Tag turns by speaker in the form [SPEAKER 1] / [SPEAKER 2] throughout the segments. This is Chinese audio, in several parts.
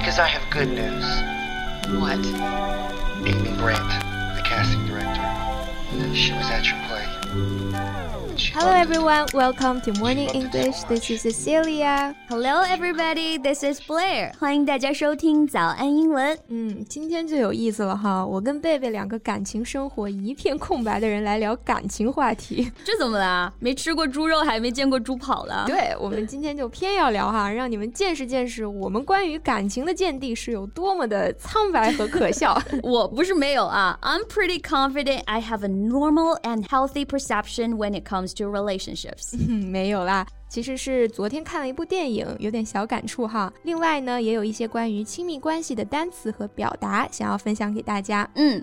[SPEAKER 1] Because I have good news.
[SPEAKER 2] What?
[SPEAKER 1] Amy Brandt, the casting director. She was at your play. She
[SPEAKER 3] Hello
[SPEAKER 1] loved it.
[SPEAKER 3] everyone, welcome to Morning English. This is Cecilia.
[SPEAKER 4] Hello, everybody. This is Blair. 欢迎大家收听早安英文。
[SPEAKER 3] 嗯，今天就有意思了哈，我跟贝贝两个感情生活一片空白的人来聊感情话题。
[SPEAKER 4] 这怎么啦？没吃过猪肉，还没见过猪跑了。
[SPEAKER 3] 对，我们今天就偏要聊哈，让你们见识见识我们关于感情的见地是有多么的苍白和可笑。
[SPEAKER 4] 我不是没有啊。I'm pretty confident I have a normal and healthy Perception when it comes to relationships.
[SPEAKER 3] 嗯，没有啦，其实是昨天看了一部电影，有点小感触哈。另外呢，也有一些关于亲密关系的单词和表达想要分享给大家。
[SPEAKER 4] 嗯，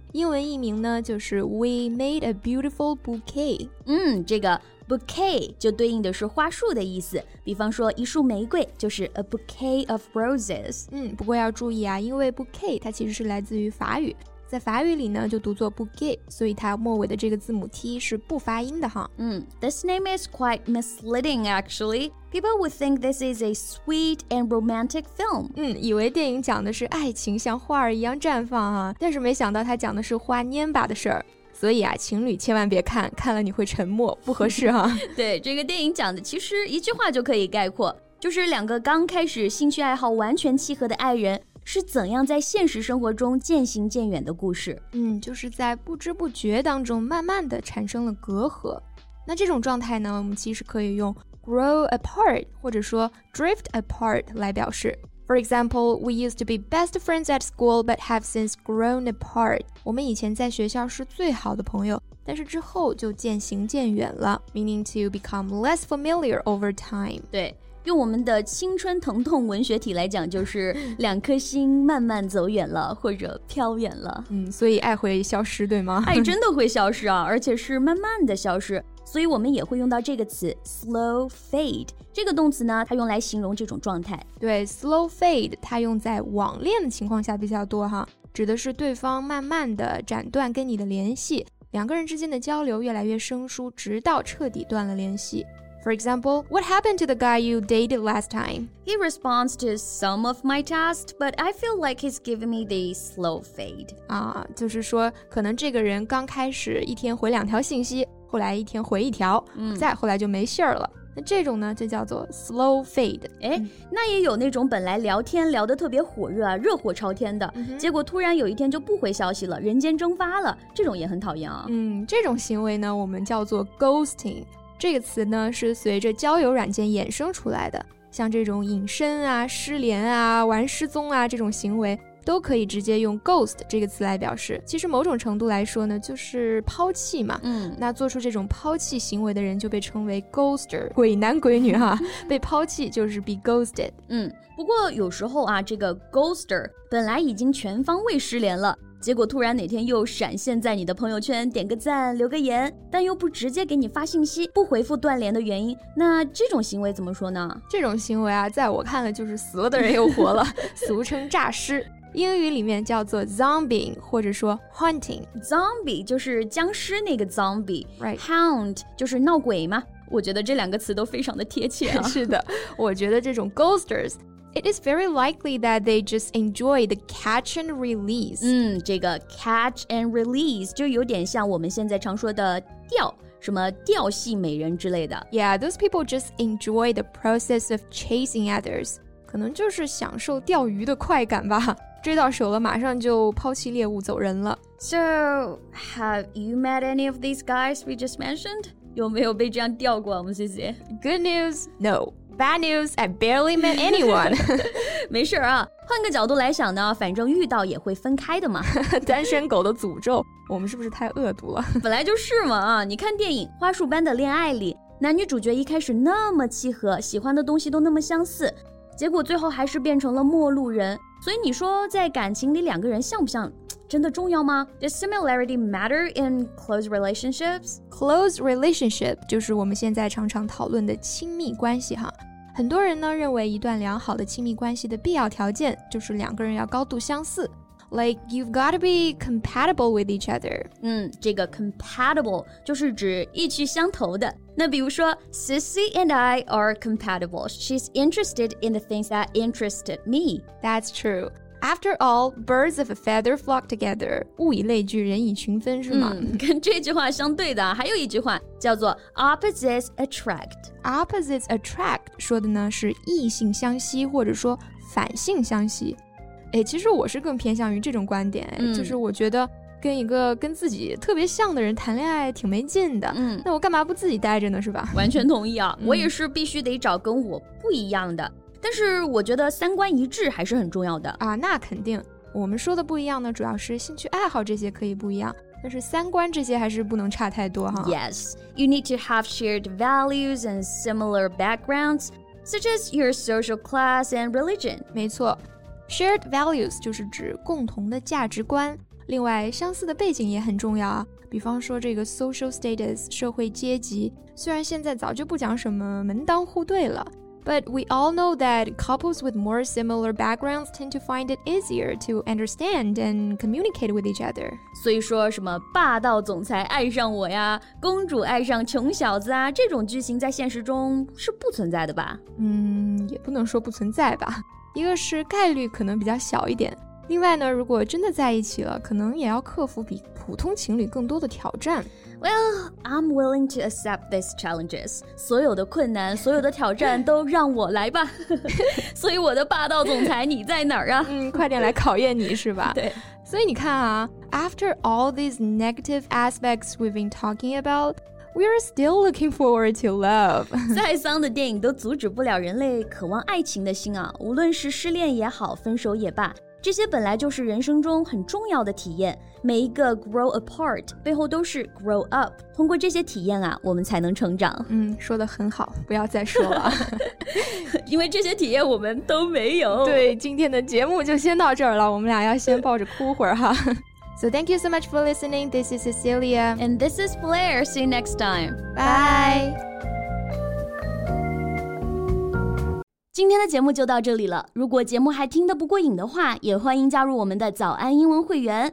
[SPEAKER 3] 英文译名呢就是 We Made a Beautiful Bouquet。
[SPEAKER 4] 嗯，这个 bouquet 就对应的是花束的意思，比方说一束玫瑰就是 a bouquet of roses。
[SPEAKER 3] 嗯，不过要注意啊，因为 bouquet 它其实是来自于法语，在法语里呢就读作 bouquet，所以它末尾的这个字母 t 是不发音的哈。
[SPEAKER 4] 嗯，This name is quite misleading actually. People would think this is a sweet and romantic film.
[SPEAKER 3] 嗯，以为电影讲的是爱情像花儿一样绽放啊，但是没想到它讲的是花蔫巴的事儿。所以啊，情侣千万别看，看了你会沉默，不合适哈。
[SPEAKER 4] 对，这个电影讲的其实一句话就可以概括，就是两个刚开始兴趣爱好完全契合的爱人是怎样在现实生活中渐行渐远的故事。
[SPEAKER 3] 嗯，就是在不知不觉当中，慢慢的产生了隔阂。那这种状态呢，我们其实可以用 grow apart 或者说 drift apart 来表示。For example, we used to be best friends at school, but have since grown apart. 我们以前在学校是最好的朋友，但是之后就渐行渐远了，meaning to become less familiar over time.
[SPEAKER 4] 对，用我们的青春疼痛文学体来讲，就是 两颗心慢慢走远了，或者飘远了。
[SPEAKER 3] 嗯，所以爱会消失，对吗？
[SPEAKER 4] 爱真的会消失啊，而且是慢慢的消失。所以我们也会用到这个词 slow fade 这个动词呢，它用来形容这种状态。
[SPEAKER 3] 对，slow fade 它用在网恋的情况下比较多哈，指的是对方慢慢的斩断跟你的联系，两个人之间的交流越来越生疏，直到彻底断了联系。For example, what happened to the guy you dated last time?
[SPEAKER 4] He responds to some of my tasks, but I feel like he's giving me the slow fade.
[SPEAKER 3] 啊，就是说，可能这个人刚开始一天回两条信息，后来一天回一条，
[SPEAKER 4] 嗯
[SPEAKER 3] 再后来就没信儿了。那这种呢，就叫做 slow fade。
[SPEAKER 4] 哎，那也有那种本来聊天聊得特别火热啊，热火朝天的，结果突然有一天就不回消息了，人间蒸发了，这种也很讨厌啊。
[SPEAKER 3] 嗯，这种行为呢，我们叫做 ghosting。这个词呢，是随着交友软件衍生出来的。像这种隐身啊、失联啊、玩失踪啊这种行为，都可以直接用 ghost 这个词来表示。其实某种程度来说呢，就是抛弃嘛。
[SPEAKER 4] 嗯，
[SPEAKER 3] 那做出这种抛弃行为的人就被称为 ghoster，鬼男鬼女哈。被抛弃就是 be ghosted。
[SPEAKER 4] 嗯，不过有时候啊，这个 ghoster 本来已经全方位失联了。结果突然哪天又闪现在你的朋友圈，点个赞，留个言，但又不直接给你发信息，不回复断联的原因，那这种行为怎么说呢？
[SPEAKER 3] 这种行为啊，在我看来就是死了的人又活了，俗称诈尸。英语里面叫做 zombie 或者说 haunting。
[SPEAKER 4] Zombie 就是僵尸那个 zombie，
[SPEAKER 3] Right
[SPEAKER 4] Hound 就是闹鬼嘛。我觉得这两个词都非常的贴切啊。
[SPEAKER 3] 是的，我觉得这种 ghosters。It is very likely that they just enjoy the catch and release.
[SPEAKER 4] 嗯，这个 catch and release 就有点像我们现在常说的钓，什么钓戏美人之类的。
[SPEAKER 3] Yeah, those people just enjoy the process of chasing others. 可能就是享受钓鱼的快感吧。 追到手了，马上就抛弃猎物走人了。
[SPEAKER 4] So, have you met any of these guys we just mentioned? 有没有被这样钓过？我们谢谢。
[SPEAKER 3] Good news, no. Bad news, I barely met anyone.
[SPEAKER 4] 没事儿啊，换个角度来想呢，反正遇到也会分开的嘛，
[SPEAKER 3] 单身狗的诅咒，我们是不是太恶毒了？
[SPEAKER 4] 本来就是嘛啊！你看电影《花束般的恋爱》里，男女主角一开始那么契合，喜欢的东西都那么相似，结果最后还是变成了陌路人。所以你说在感情里两个人像不像？真的重要吗？Does similarity matter in close relationships?
[SPEAKER 3] Close relationship 就是我们现在常常讨论的亲密关系哈。很多人呢认为一段良好的亲密关系的必要条件就是两个人要高度相似。Like you've got to be compatible with each other。
[SPEAKER 4] 嗯，这个 compatible 就是指意趣相投的。那比如说，Sissy and I are compatible. She's interested in the things that interested me.
[SPEAKER 3] That's true. After all, birds of a feather flock together. 物以类聚，人以群分，是吗？
[SPEAKER 4] 嗯，跟这句话相对的还有一句话叫做 opposites
[SPEAKER 3] attract。Opposites attract 说的呢是异性相吸，或者说反性相吸。 哎，其实我是更偏向于这种观点，嗯、就是我觉得跟一个跟自己特别像的人谈恋爱挺没劲的。嗯，那我干嘛不自己待着呢？是吧？
[SPEAKER 4] 完全同意啊，我也是必须得找跟我不一样的。但是我觉得三观一致还是很重要的
[SPEAKER 3] 啊。那肯定，我们说的不一样呢，主要是兴趣爱好这些可以不一样，但是三观这些还是不能差太多哈。
[SPEAKER 4] Yes, you need to have shared values and similar backgrounds, such as your social class and religion.
[SPEAKER 3] 没错。Shared values 就是指共同的价值观，另外相似的背景也很重要啊。比方说这个 social status 社会阶级，虽然现在早就不讲什么门当户对了，but we all know that couples with more similar backgrounds tend to find it easier to understand and communicate with each other。
[SPEAKER 4] 所以说什么霸道总裁爱上我呀，公主爱上穷小子啊，这种剧情在现实中是不存在的吧？
[SPEAKER 3] 嗯，也不能说不存在吧。 一个是概率可能比较小一点，另外呢，如果真的在一起了，可能也要克服比普通情侣更多的挑战。
[SPEAKER 4] Well, I'm willing to accept these challenges。所有的困难，所有的挑战都让我来吧。所以我的霸道总裁你在哪儿啊？
[SPEAKER 3] 嗯，快点来考验你是吧？
[SPEAKER 4] 对。
[SPEAKER 3] 所以你看啊，After all these negative aspects we've been talking about. We're still looking forward to love。
[SPEAKER 4] 再丧的电影都阻止不了人类渴望爱情的心啊！无论是失恋也好，分手也罢，这些本来就是人生中很重要的体验。每一个 grow apart 背后都是 grow up。通过这些体验啊，我们才能成长。
[SPEAKER 3] 嗯，说的很好，不要再说了，
[SPEAKER 4] 因为这些体验我们都没有。
[SPEAKER 3] 对，今天的节目就先到这儿了，我们俩要先抱着哭会儿哈。So thank you so much for listening. This is Cecilia.
[SPEAKER 4] And this is Blair. See you next time.
[SPEAKER 3] Bye.
[SPEAKER 4] 今天的节目就到这里了。如果节目还听得不过瘾的话，也欢迎加入我们的早安英文会员。